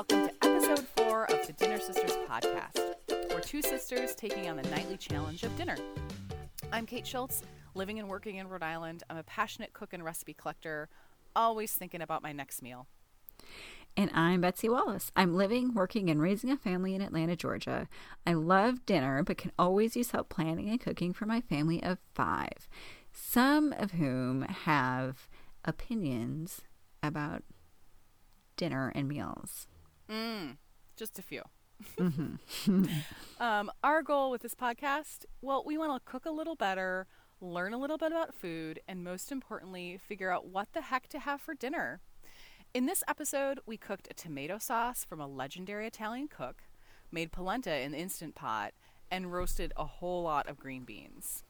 welcome to episode four of the Dinner Sisters podcast. We're two sisters taking on the nightly challenge of dinner. I'm Kate Schultz, living and working in Rhode Island. I'm a passionate cook and recipe collector, always thinking about my next meal. And I'm Betsy Wallace. I'm living, working, and raising a family in Atlanta, Georgia. I love dinner, but can always use help planning and cooking for my family of five, some of whom have opinions about dinner and meals. Mm, just a few. Mm-hmm. um, our goal with this podcast well, we want to cook a little better, learn a little bit about food, and most importantly, figure out what the heck to have for dinner. In this episode, we cooked a tomato sauce from a legendary Italian cook, made polenta in the Instant Pot, and roasted a whole lot of green beans.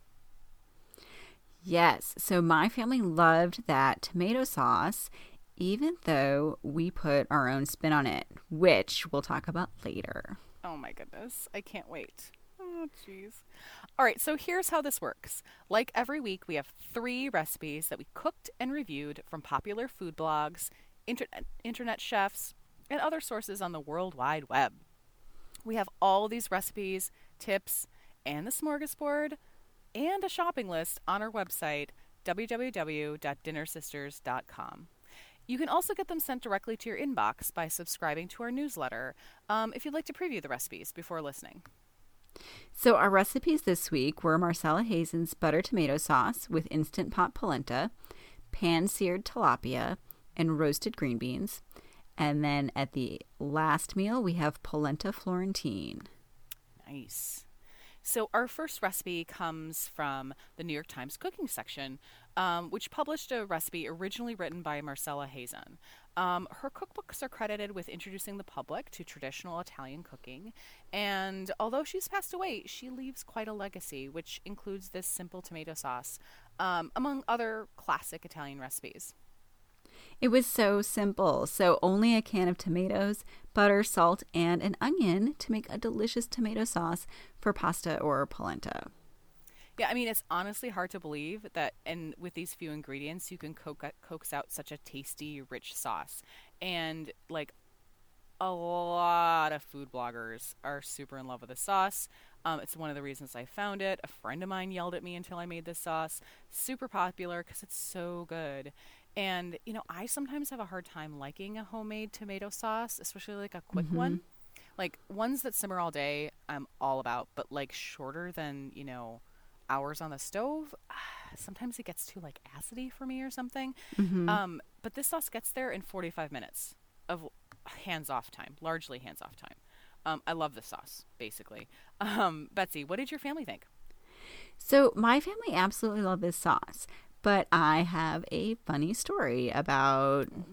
Yes, so my family loved that tomato sauce, even though we put our own spin on it, which we'll talk about later. Oh my goodness, I can't wait. Oh, jeez. All right, so here's how this works. Like every week, we have three recipes that we cooked and reviewed from popular food blogs, internet, internet chefs, and other sources on the World Wide Web. We have all these recipes, tips, and the smorgasbord, and a shopping list on our website, www.dinnersisters.com. You can also get them sent directly to your inbox by subscribing to our newsletter um, if you'd like to preview the recipes before listening. So, our recipes this week were Marcella Hazan's butter tomato sauce with instant pot polenta, pan seared tilapia, and roasted green beans. And then at the last meal, we have polenta Florentine. Nice. So, our first recipe comes from the New York Times cooking section, um, which published a recipe originally written by Marcella Hazan. Um, her cookbooks are credited with introducing the public to traditional Italian cooking, and although she's passed away, she leaves quite a legacy, which includes this simple tomato sauce, um, among other classic Italian recipes. It was so simple. So, only a can of tomatoes, butter, salt, and an onion to make a delicious tomato sauce for pasta or polenta. Yeah, I mean, it's honestly hard to believe that, and with these few ingredients, you can coax, coax out such a tasty, rich sauce. And like a lot of food bloggers are super in love with the sauce. Um, it's one of the reasons I found it. A friend of mine yelled at me until I made this sauce. Super popular because it's so good. And, you know, I sometimes have a hard time liking a homemade tomato sauce, especially like a quick mm-hmm. one. Like ones that simmer all day, I'm all about, but like shorter than, you know, hours on the stove, sometimes it gets too like acidy for me or something. Mm-hmm. Um, but this sauce gets there in 45 minutes of hands off time, largely hands off time. Um, I love this sauce, basically. Um, Betsy, what did your family think? So, my family absolutely loved this sauce. But I have a funny story about oh,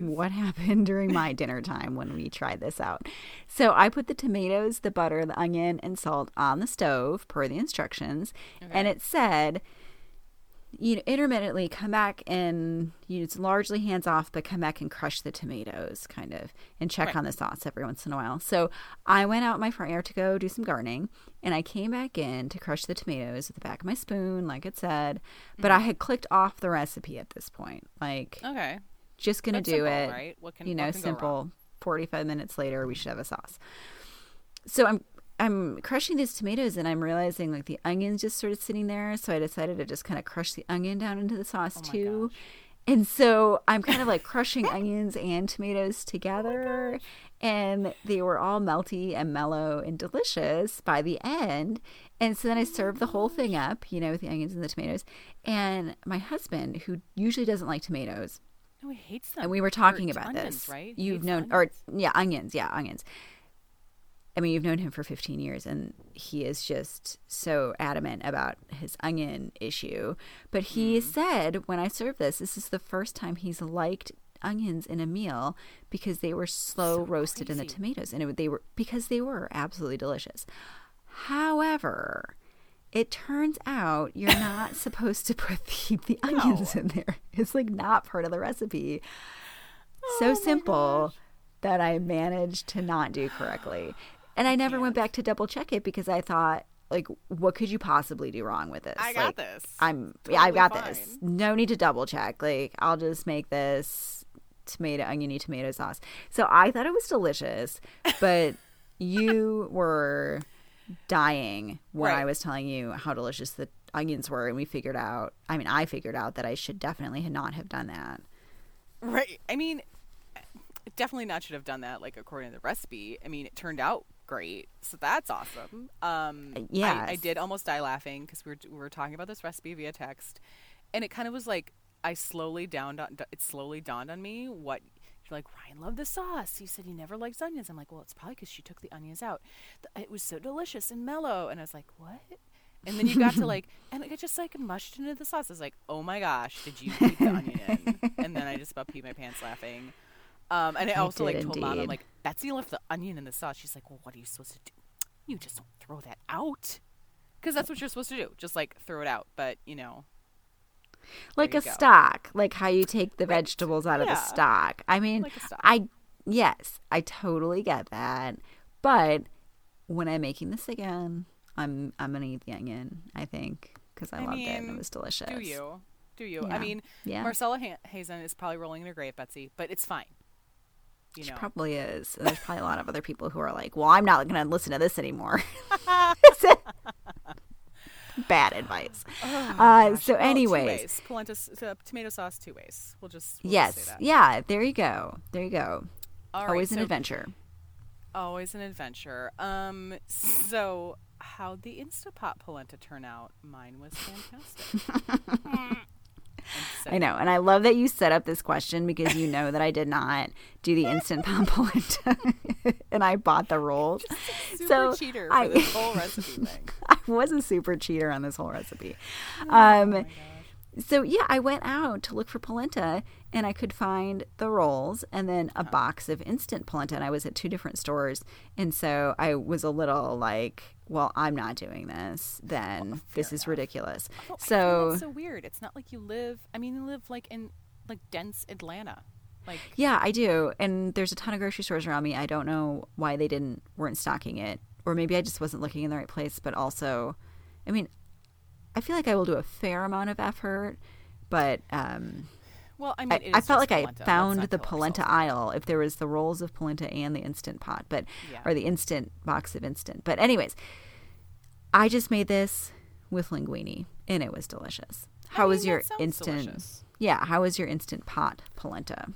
what happened during my dinner time when we tried this out. So I put the tomatoes, the butter, the onion, and salt on the stove per the instructions, okay. and it said you know, intermittently come back and you know, it's largely hands off, but come back and crush the tomatoes, kind of, and check right. on the sauce every once in a while. So I went out my front yard to go do some gardening, and I came back in to crush the tomatoes with the back of my spoon, like it said. But mm-hmm. I had clicked off the recipe at this point, like okay, just gonna That's do simple, it, right? What can you know, simple. Forty five minutes later, we should have a sauce. So I'm I'm crushing these tomatoes and I'm realizing like the onion's just sort of sitting there. So I decided to just kind of crush the onion down into the sauce oh too. Gosh. And so I'm kind of like crushing onions and tomatoes oh together. Oh and they were all melty and mellow and delicious by the end. And so then I served the whole thing up, you know, with the onions and the tomatoes. And my husband, who usually doesn't like tomatoes, no, he hates them. And we were talking about onions, this, right? You've known, onions. or yeah, onions, yeah, onions. I mean, you've known him for 15 years and he is just so adamant about his onion issue. But he mm. said, when I served this, this is the first time he's liked onions in a meal because they were slow so roasted crazy. in the tomatoes and it, they were because they were absolutely delicious. However, it turns out you're not supposed to put the, the onions no. in there. It's like not part of the recipe. Oh so simple gosh. that I managed to not do correctly. And I never went back to double check it because I thought, like, what could you possibly do wrong with this? I got like, this. I'm totally yeah, I got fine. this. No need to double check. Like, I'll just make this tomato oniony tomato sauce. So I thought it was delicious, but you were dying when Right. I was telling you how delicious the onions were, and we figured out. I mean, I figured out that I should definitely not have done that. Right. I mean, definitely not should have done that like according to the recipe. I mean, it turned out great, so that's awesome. Um, I, I did almost die laughing because we were we were talking about this recipe via text, and it kind of was like I slowly dawned on it slowly dawned on me what. You're like Ryan loved the sauce. He said he never likes onions. I'm like, well, it's probably because she took the onions out. It was so delicious and mellow. And I was like, what? And then you got to like, and it just like mushed into the sauce. I was like, oh my gosh, did you keep the onion in? And then I just about peed my pants laughing. Um, and I I also like told mom, I'm like, Betsy left the onion in the sauce. She's like, well, what are you supposed to do? You just don't throw that out. Because that's what you're supposed to do. Just like throw it out. But, you know, like a go. stock, like how you take the vegetables out of the stock. I mean, Like stock. I yes, I totally get that. But when I'm making this again, I'm I'm gonna eat the onion. I think because I, I loved it and it was delicious. do you? Do you? Yeah. I mean, Yeah. Marcella ha- Hazan is probably rolling in her grave, Betsy, but it's fine. You She probably is. And there's probably a lot of other people who are like, "Well, I'm not going to listen to this anymore." Bad advice. uh, so, anyways, ways. Polenta, uh, tomato sauce, two ways. We'll just we'll just yes, say that. yeah. There you go. There you go. All right, Always an so- adventure. Always an adventure. Um, so how'd the Instapot polenta turn out? Mine was fantastic. I know, and I love that you set up this question because you know that I did not do the instant polenta, and I bought the rolls. Super so cheater I- this whole recipe thing. I was a super cheater on this whole recipe. Oh Um, so yeah, I went out to look for polenta, and I could find the rolls and then a box of instant polenta. And I was at two different stores, and so I was a little like, "Well, I'm not doing this. Then this is ridiculous." Oh, so so weird. It's not like you live. I mean, you live like in like dense Atlanta. Like Yeah, I do. And there's a ton of grocery stores around me. I don't know why they didn't weren't stocking it, or maybe I just wasn't looking in the right place. But also, I mean, I feel like I will do a fair amount of effort, but um, well, I mean, I, I felt like I polenta. Let's found the polenta ourselves. aisle if there was the rolls of polenta and the instant pot, but Yeah. or the instant box of instant. But anyways, I just made this with linguine, and it was delicious. I How mean, was your instant? delicious. Yeah, how was your instant pot polenta?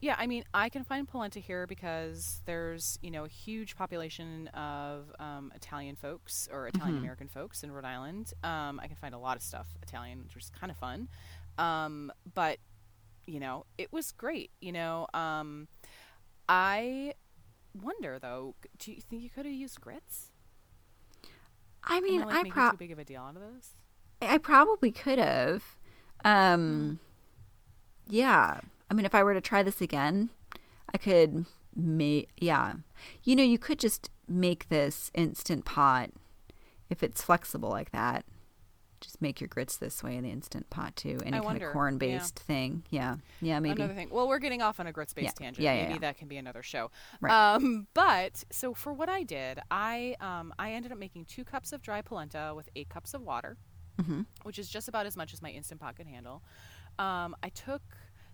Yeah, I mean, I can find polenta here because there's, you know, a huge population of um, Italian folks or Italian Mm-hmm. American folks in Rhode Island. Um, I can find a lot of stuff Italian, which is kind of fun. Um, but, you know, it was great. You know, um, I wonder though, do you think you could have used grits? I mean, Am I, like, I making pro- too big of a deal out of this. I probably could have. Um, yeah. I mean, if I were to try this again, I could make, yeah. You know, you could just make this instant pot if it's flexible like that. Just make your grits this way in the instant pot too. Any kind wonder, of corn based thing. Yeah. Yeah, maybe. Another thing. Well, we're getting off on a grits based Yeah. tangent. Yeah, yeah, Maybe yeah. that can be another show. Right. Um, but so for what I did, I um, I ended up making two cups of dry polenta with eight cups of water, Mhm. which is just about as much as my instant pot can handle. Um, I took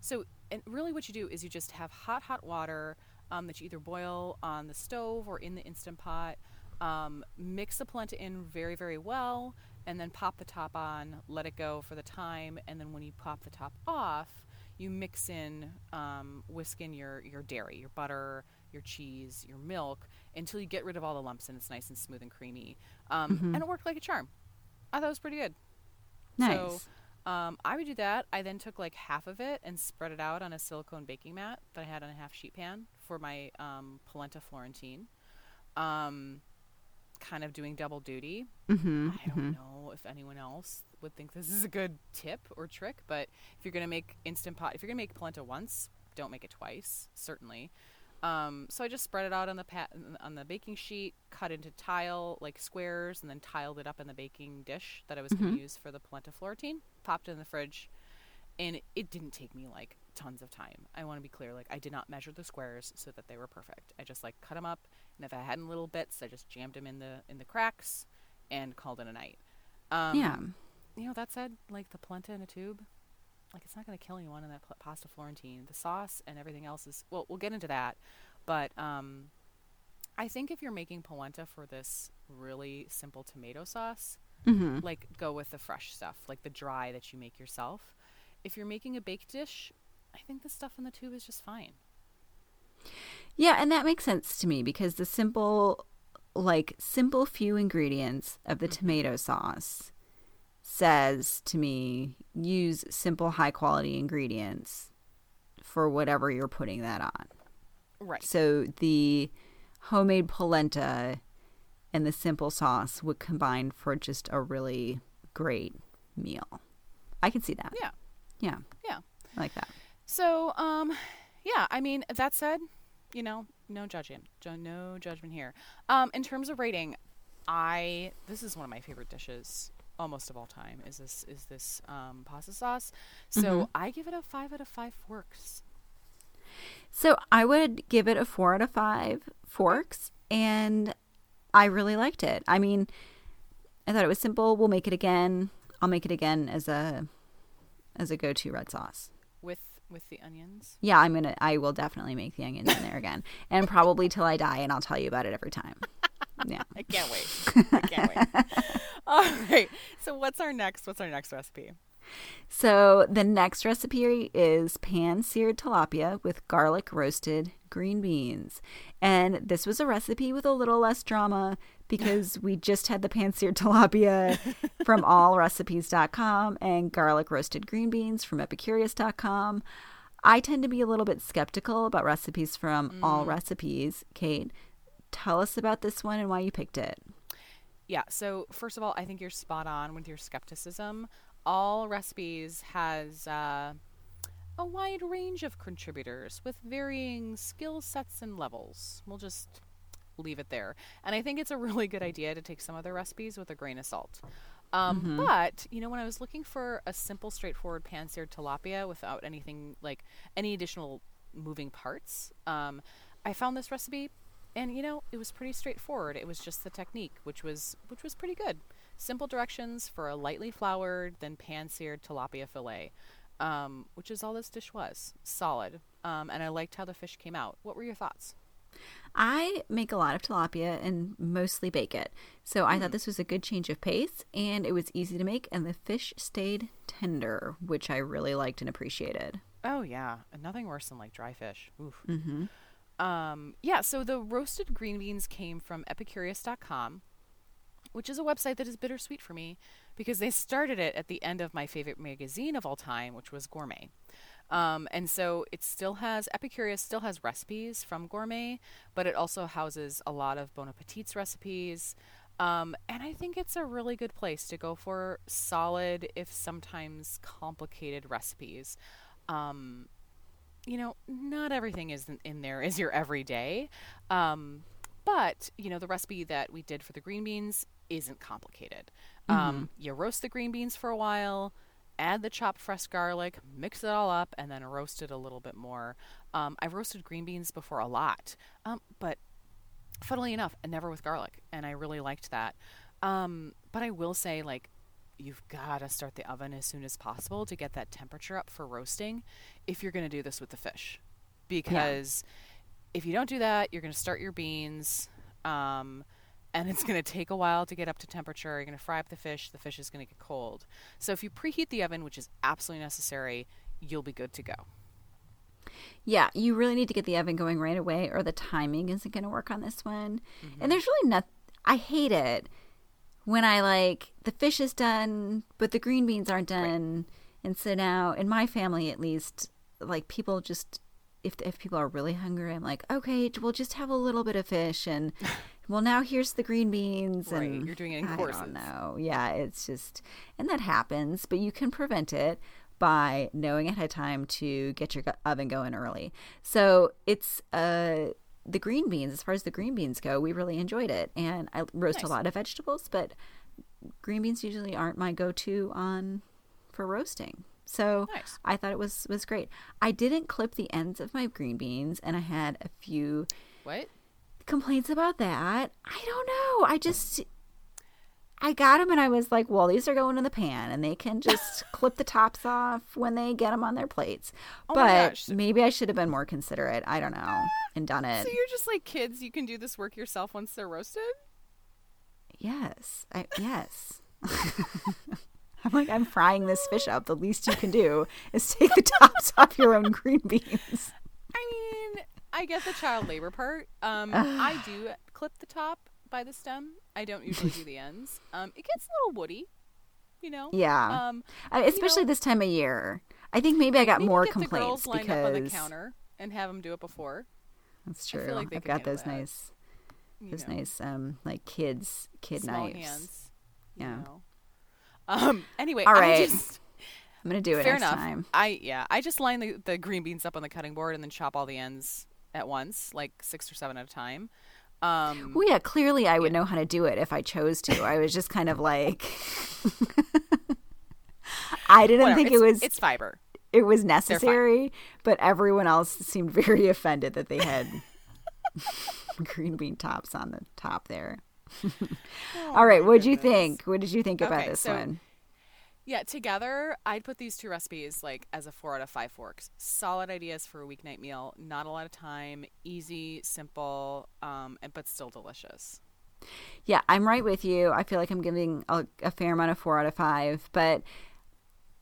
so and really what you do is you just have hot hot water um, that you either boil on the stove or in the instant pot. Um, mix the polenta in very very well and then pop the top on let it go for the time and then when you pop the top off you mix in um, whisk in your, your dairy your butter your cheese your milk until you get rid of all the lumps and it's nice and smooth and creamy um, and it worked like a charm i thought it was pretty good nice. so um, I would do that. I then took like half of it and spread it out on a silicone baking mat that I had on a half sheet pan for my um, polenta Florentine. Um, kind of doing double duty. mm-hmm. I don't know if anyone else would think this is a good tip or trick, but if you're gonna make instant pot, if you're gonna make polenta once, don't make it twice. Certainly. Um, so I just spread it out on the pat on the baking sheet, cut into tile like squares, and then tiled it up in the baking dish that I was going to use for the polenta Florentine. Popped it in the fridge, and it didn't take me like tons of time. I want to be clear, like I did not measure the squares so that they were perfect. I just like cut them up, and if I had in little bits, I just jammed them in the in the cracks, and called it a night. Um, yeah. You know that said, like the polenta in a tube, like it's not going to kill anyone in that pl- pasta Florentine. The sauce and everything else is well, we'll get into that, but um, I think if you're making polenta for this really simple tomato sauce, Mm-hmm. like go with the fresh stuff, like the dry that you make yourself. If you're making a baked dish, I think the stuff in the tube is just fine. Yeah, and that makes sense to me because the simple, like, simple few ingredients of the mm-hmm. tomato sauce says to me use simple, high quality ingredients for whatever you're putting that on. Right. So the homemade polenta and the simple sauce would combine for just a really great meal. I can see that. Yeah. Yeah. Yeah. I like that. So, um, yeah, I mean, that said, you know, no judging, no judgment here. Um, in terms of rating, I this is one of my favorite dishes almost of all time. Is this is this um, pasta sauce? So Mhm. I give it a five out of five forks. So I would give it a four out of five forks, and I really liked it. I mean, I thought it was simple. We'll make it again. I'll make it again as a as a go to red sauce. With the onions. Yeah, I'm gonna. I will definitely make the onions in there again, and probably till I die, and I'll tell you about it every time. Yeah. I can't wait. I can't wait. All right. So what's our next? What's our next recipe? So the next recipe is pan seared tilapia with garlic roasted green beans. And this was a recipe with a little less drama because we just had the pan seared tilapia from allrecipes.com and garlic roasted green beans from epicurious.com. I tend to be a little bit skeptical about recipes from all recipes. Kate, tell us about this one and why you picked it. Yeah. So first of all, I think you're spot on with your skepticism. All recipes has uh, a wide range of contributors with varying skill sets and levels. We'll just leave it there. And I think it's a really good idea to take some of their recipes with a grain of salt. Um, But you know, when I was looking for a simple, straightforward pan-seared tilapia without anything like any additional moving parts, um, I found this recipe, and you know, it was pretty straightforward. It was just the technique, which was which was pretty good. Simple directions for a lightly floured, then pan-seared tilapia fillet, um, which is all this dish was. Solid, um, and I liked how the fish came out. What were your thoughts? I make a lot of tilapia and mostly bake it. So I thought this was a good change of pace and it was easy to make and the fish stayed tender, which I really liked and appreciated. Oh yeah, nothing worse than like dry fish. Oof. Mhm. Um, yeah, so the roasted green beans came from epicurious.com, which is a website that is bittersweet for me because they started it at the end of my favorite magazine of all time, which was Gourmet. Um, and so it still has Epicurious still has recipes from Gourmet, but it also houses a lot of Bon Appetit's recipes. Um, and I think it's a really good place to go for solid, if sometimes complicated recipes. Um, you know, not everything is in, there is your everyday. Um, but, you know, the recipe that we did for the green beans isn't complicated. Um, you roast the green beans for a while, add the chopped fresh garlic, mix it all up, and then roast it a little bit more. Um, I've roasted green beans before a lot, um, but funnily enough, never with garlic, and I really liked that. Um, but I will say, like, you've got to start the oven as soon as possible to get that temperature up for roasting if you're going to do this with the fish. Because if you don't do that, you're going to start your beans, um, and it's going to take a while to get up to temperature. You're going to fry up the fish, the fish is going to get cold. So if you preheat the oven, which is absolutely necessary, you'll be good to go. Yeah, you really need to get the oven going right away or the timing isn't going to work on this one. And mm-hmm. there's really nothing. I hate it when I like the fish is done but the green beans aren't done. And so now in my family at least like people just if if people are really hungry I'm like, "Okay, we'll just have a little bit of fish and well now here's the green beans Right, and you're doing it in I courses. don't know. Yeah, it's just and that happens, but you can prevent it by knowing ahead of time to get your oven going early. So it's uh the green beans. As far as the green beans go, we really enjoyed it, and I roast Nice. a lot of vegetables, but green beans usually aren't my go-to on for roasting. So Nice. I thought it was was great. I didn't clip the ends of my green beans, and I had a few What? Complaints about that. I don't know. I just I got them and I was like, well, these are going in the pan and they can just clip the tops off when they get them on their plates. Oh but maybe I should have been more considerate. I don't know. And done it. So you're just like kids. You can do this work yourself once they're roasted. Yes. I, yes. I'm like, I'm frying this fish up. The least you can do is take the tops off your own green beans. I mean, I get the child labor part. Um, I do clip the top by the stem. I don't usually do the ends. Um, it gets a little woody, you know. Yeah. Um, I- especially know- this time of year. I think maybe I got more complaints girls lined because up on the counter and have them do it before. that's I feel true. like I've got those that. nice, You those know, nice, um, like kids, kid small knives. hands. you Yeah. know. Um. Anyway, All I just, I'm gonna do it fair next enough. time. I yeah. I just line the, the green beans up on the cutting board and then chop all the ends at once, like six or seven at a time. Um. Well, yeah, clearly I would know how to do it if I chose to. I was just kind of like, I didn't whatever, think it was It's fiber. it was necessary, but everyone else seemed very offended that they had green bean tops on the top there. All right, Oh my what'd you think? What did you think about this so- one? Yeah, together, I'd put these two recipes like as a four out of five forks. Solid ideas for a weeknight meal. Not a lot of time. Easy, simple, um, and but still delicious. Yeah, I'm right with you. I feel like I'm giving a, a fair amount of four out of five, but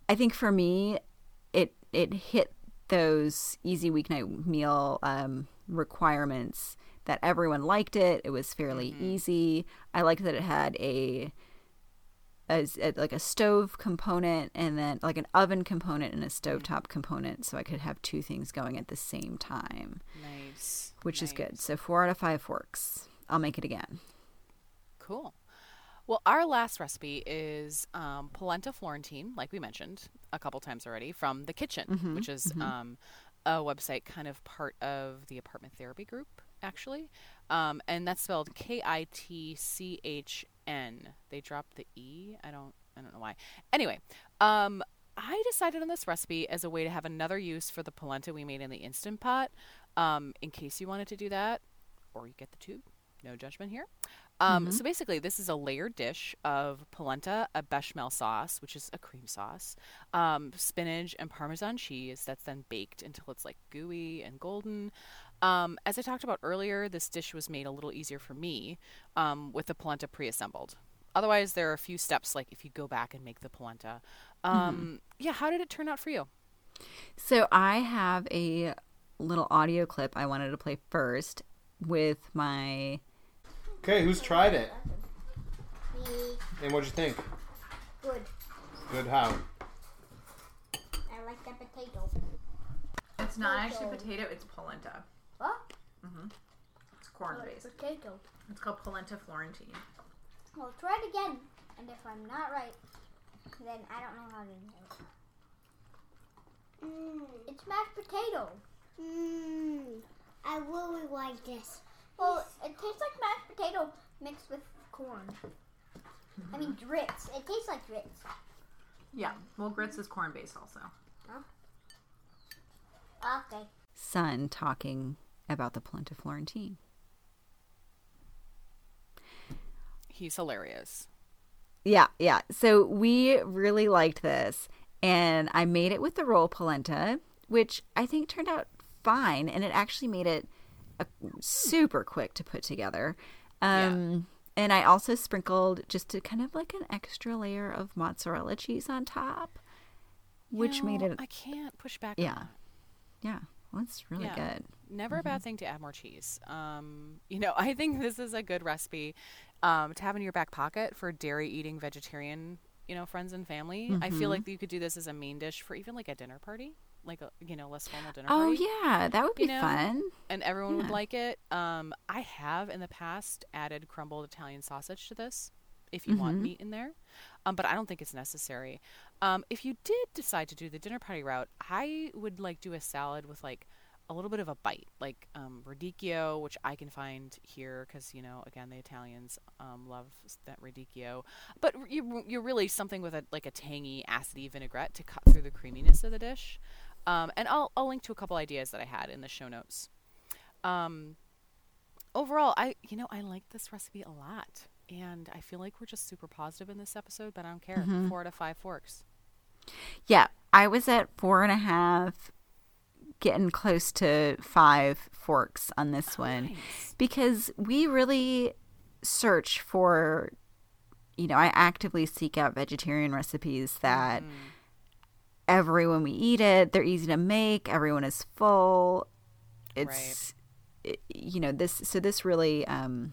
I think for me, it it hit those easy weeknight meal um, requirements that everyone liked it. It was fairly easy. I liked that it had a, a, a- like a stove component and then like an oven component and a stovetop component, so I could have two things going at the same time, Nice. which is good. So four out of five forks. I'll make it again. Cool. Well, our last recipe is um, polenta Florentine, like we mentioned a couple times already, from the Kitchn, which is um, a website kind of part of the apartment therapy group, actually. Um, and that's spelled K I T C H N. They dropped the E. I don't. I don't know why. Anyway, um, I decided on this recipe as a way to have another use for the polenta we made in the instant pot. Um, in case you wanted to do that, or you get the tube. No judgment here. Um, So basically, this is a layered dish of polenta, a bechamel sauce, which is a cream sauce, um, spinach, and Parmesan cheese that's then baked until it's like gooey and golden. Um, as I talked about earlier, this dish was made a little easier for me um, with the polenta pre assembled. Otherwise, there are a few steps, like if you go back and make the polenta. Um, Yeah, how did it turn out for you? So I have a little audio clip I wanted to play first with my Okay, who's tried it? Me. And what'd you think? Good. Good how? I like the potato. It's not actually potato, it's polenta. What? It's corn oh, Potato. It's called polenta Florentine. Well, try it again. And if I'm not right, then I don't know how to do it. Mm. It's mashed potato. Mmm. I really like this. Well, it tastes like mashed potato mixed with corn. I mean mm-hmm. grits. It tastes like grits. Yeah, well, grits is corn based also. Oh. Okay. Son talking about the polenta Florentine. He's hilarious. Yeah, yeah. So we really liked this, and I made it with the roll polenta, which I think turned out fine, and it actually made it a, super quick to put together. Um, And I also sprinkled just a kind of like an extra layer of mozzarella cheese on top, which You made it I can't push back. Yeah. On yeah. Well, it's really Yeah. good. Never a bad thing to add more cheese. Um, you know, I think this is a good recipe um, to have in your back pocket for dairy eating vegetarian, you know, friends and family. I feel like you could do this as a main dish for even like a dinner party, like a you know less formal dinner Oh party. yeah, that would be You know, fun. and everyone would like it. Um, I have in the past added crumbled Italian sausage to this, if you want meat in there, um, but I don't think it's necessary. Um, if you did decide to do the dinner party route, I would like do a salad with like a little bit of a bite, like um, radicchio, which I can find here because you know, again, the Italians um, love that radicchio. But you, you're really something with a like a tangy, acidy vinaigrette to cut through the creaminess of the dish. Um, and I'll I'll link to a couple ideas that I had in the show notes. Um, overall, I you know I like this recipe a lot. and I feel like we're just super positive in this episode, but I don't care. Mm-hmm. Four out of five forks. Yeah, I was at four and a half, getting close to five forks on this one Nice. because we really search for, you know, I actively seek out vegetarian recipes that everyone we eat it, they're easy to make, everyone is full. It's, it- you know, this, so this really, um,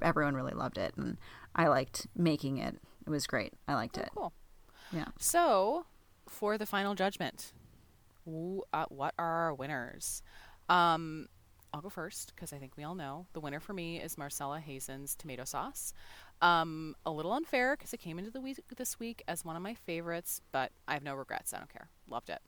everyone really loved it and I liked making it. It was great. I liked Oh, it. cool. Yeah. So, for the final judgment, who, uh, what are our winners? Um, I'll go first because I think we all know the winner for me is Marcella Hazan's tomato sauce. Um, a little unfair because it came into the week this week as one of my favorites, but I have no regrets. I don't care. Loved it.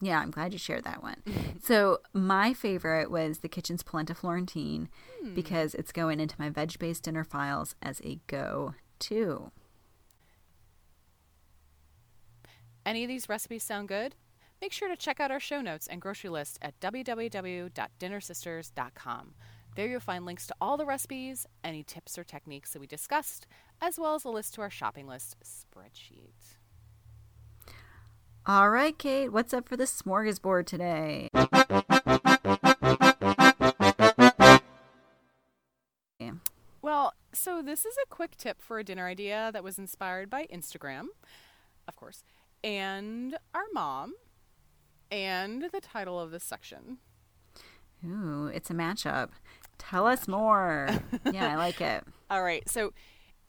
Yeah, I'm glad you shared that one. so my favorite was the Kitchn's Polenta Florentine because it's going into my veg-based dinner files as a go-to. Any of these recipes sound good? Make sure to check out our show notes and grocery list at www.dinnersisters.com. There you'll find links to all the recipes, any tips or techniques that we discussed, as well as a list to our shopping list spreadsheet. All right, Kate, what's up for the smorgasbord today? Well, so this is a quick tip for a dinner idea that was inspired by Instagram, of course, and our mom, and the title of this section. Ooh, it's a matchup. Tell us more. yeah, I like it. All right. So,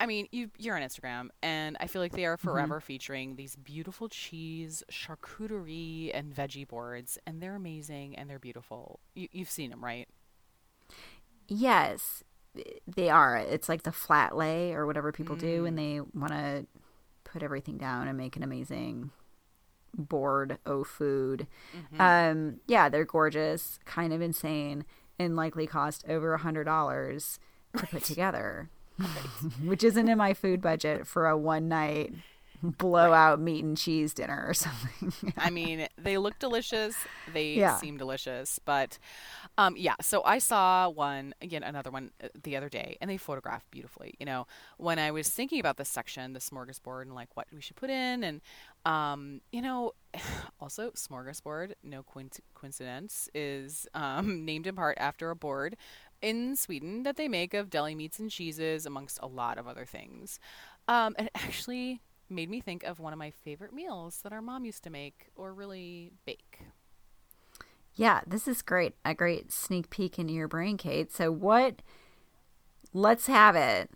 I mean, you you're on Instagram, and I feel like they are mm-hmm. forever featuring these beautiful cheese, charcuterie, and veggie boards, and they're amazing and they're beautiful. You, you've seen them, right? Yes, they are. It's like the flat lay or whatever people do when mm. they want to put everything down and make an amazing board o food. Um, yeah, they're gorgeous, kind of insane, and likely cost over a hundred dollars to put together, which isn't in my food budget for a one night blowout meat and cheese dinner or something. I mean, they look delicious. They Yeah. seem delicious, but um, yeah. So I saw one again, another one uh, the other day, and they photographed beautifully. You know, when I was thinking about this section, the smorgasbord, and like what we should put in, and um, you know, also smorgasbord, no coincidence, is um, named in part after a board in Sweden that they make of deli meats and cheeses, amongst a lot of other things. Um, and actually made me think of one of my favorite meals that our mom used to make or really bake. Yeah, this is great. A great sneak peek into your brain, Kate. So what let's have it.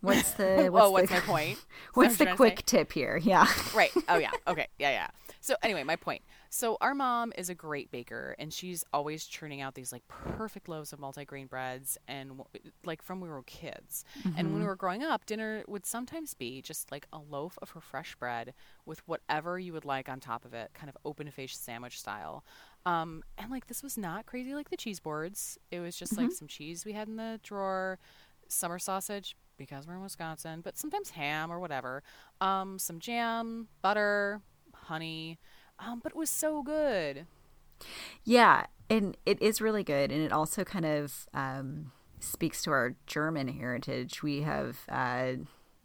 What's the what's oh, what's the, my point? What's the what you're trying to quick tip here? Yeah. right. Oh yeah. Okay. Yeah, yeah. So anyway, my point. So our mom is a great baker, and she's always churning out these like perfect loaves of multigrain breads, and like from when we were kids. And when we were growing up, dinner would sometimes be just like a loaf of her fresh bread with whatever you would like on top of it, kind of open faced sandwich style. Um, and like this was not crazy like the cheese boards. It was just like some cheese we had in the drawer, summer sausage because we're in Wisconsin, but sometimes ham or whatever. Um, some jam, butter, honey. Um, but it was so good. Yeah, and it is really good, and it also kind of um, speaks to our German heritage. We have uh,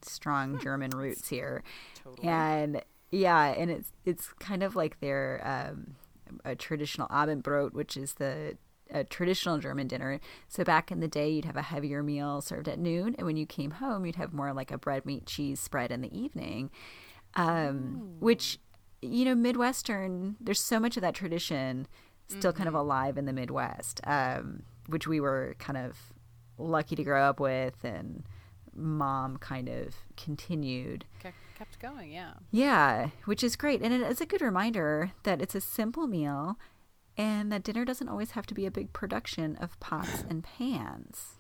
strong German roots here, Totally. and yeah, and it's it's kind of like their um, a traditional Abendbrot, which is the a traditional German dinner. So back in the day, you'd have a heavier meal served at noon, and when you came home, you'd have more like a bread, meat, cheese spread in the evening, um, which you know midwestern there's so much of that tradition still kind of alive in the midwest um, which we were kind of lucky to grow up with and mom kind of continued Ke- kept going, yeah. yeah which is great and it's a good reminder that it's a simple meal and that dinner doesn't always have to be a big production of pots and pans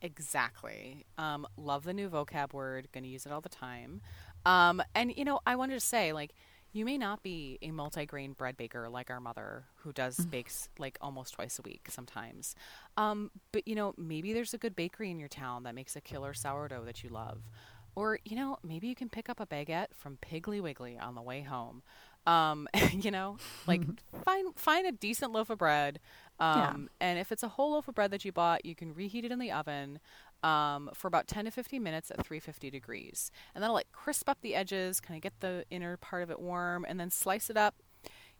Exactly. Um, love the new vocab word. Going to use it all the time. Um, and you know, I wanted to say, like, you may not be a multi-grain bread baker like our mother, who does bakes like almost twice a week sometimes. Um, but you know, maybe there's a good bakery in your town that makes a killer sourdough that you love, or you know, maybe you can pick up a baguette from Piggly Wiggly on the way home. Um, you know, like find find a decent loaf of bread. Yeah. Um, and if it's a whole loaf of bread that you bought, you can reheat it in the oven. Um, for about 10 to 15 minutes at 350 degrees. And that'll like crisp up the edges, kind of get the inner part of it warm, and then slice it up.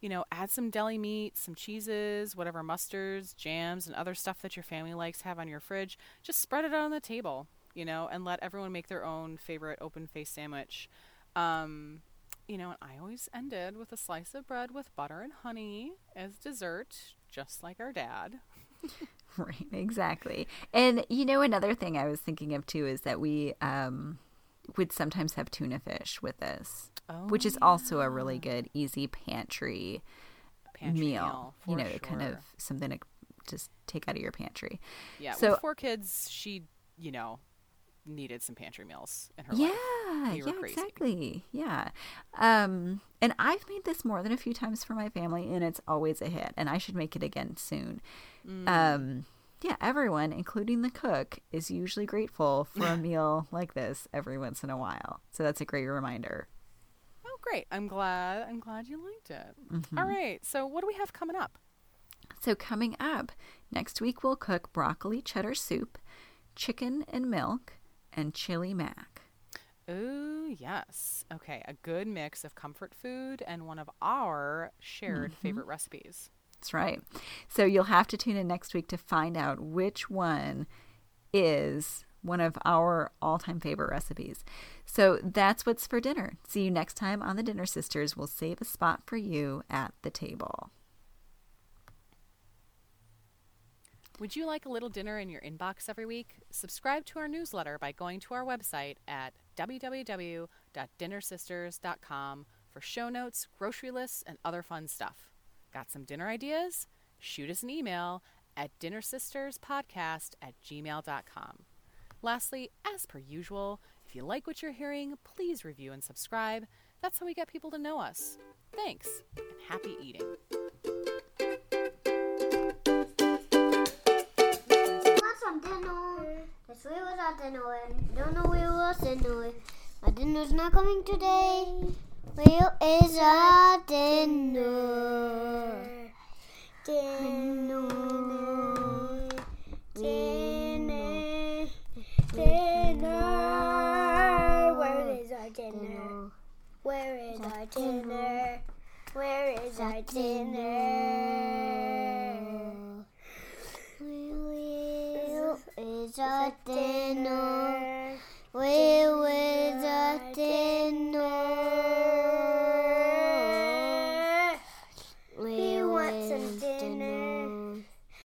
You know, add some deli meat, some cheeses, whatever mustards, jams, and other stuff that your family likes have on your fridge. Just spread it out on the table, you know, and let everyone make their own favorite open face sandwich. Um, you know, and I always ended with a slice of bread with butter and honey as dessert, just like our dad. Right, exactly. And you know, another thing I was thinking of too is that we um, would sometimes have tuna fish with this, which is also a really good, easy pantry, Pantry meal. you for know, kind of something to just take out of your pantry. Yeah, So- with four kids, she, you know, needed some pantry meals in her life. Yeah, were yeah, crazy. exactly. Yeah. Um, and I've made this more than a few times for my family, and it's always a hit. And I should make it again soon. Mm. Um, yeah, everyone, including the cook, is usually grateful for a meal like this every once in a while. So that's a great reminder. Oh, great! I'm glad. I'm glad you liked it. Mm-hmm. All right. So, what do we have coming up? So coming up next week, we'll cook broccoli cheddar soup, chicken and milk, and chili mac. Ooh, yes. Okay, a good mix of comfort food and one of our shared Mm-hmm. favorite recipes. That's right. So you'll have to tune in next week to find out which one is one of our all time favorite recipes. So that's what's for dinner. See you next time on The Dinner Sisters. We'll save a spot for you at the table. Would you like a little dinner in your inbox every week? Subscribe to our newsletter by going to our website at www.dinnersisters.com for show notes, grocery lists, and other fun stuff. Got some dinner ideas? Shoot us an email at dinnersisterspodcast at gmail.com. Lastly, as per usual, if you like what you're hearing, please review and subscribe. That's how we get people to know us. Thanks, and happy eating. What's on week was our dinner. Don't know where was dinner. Our dinner's not coming today. Where is our dinner? Dinner. Dinner. Dinner. Where is our dinner? Where is our dinner? Where is our dinner? Where is our dinner? Where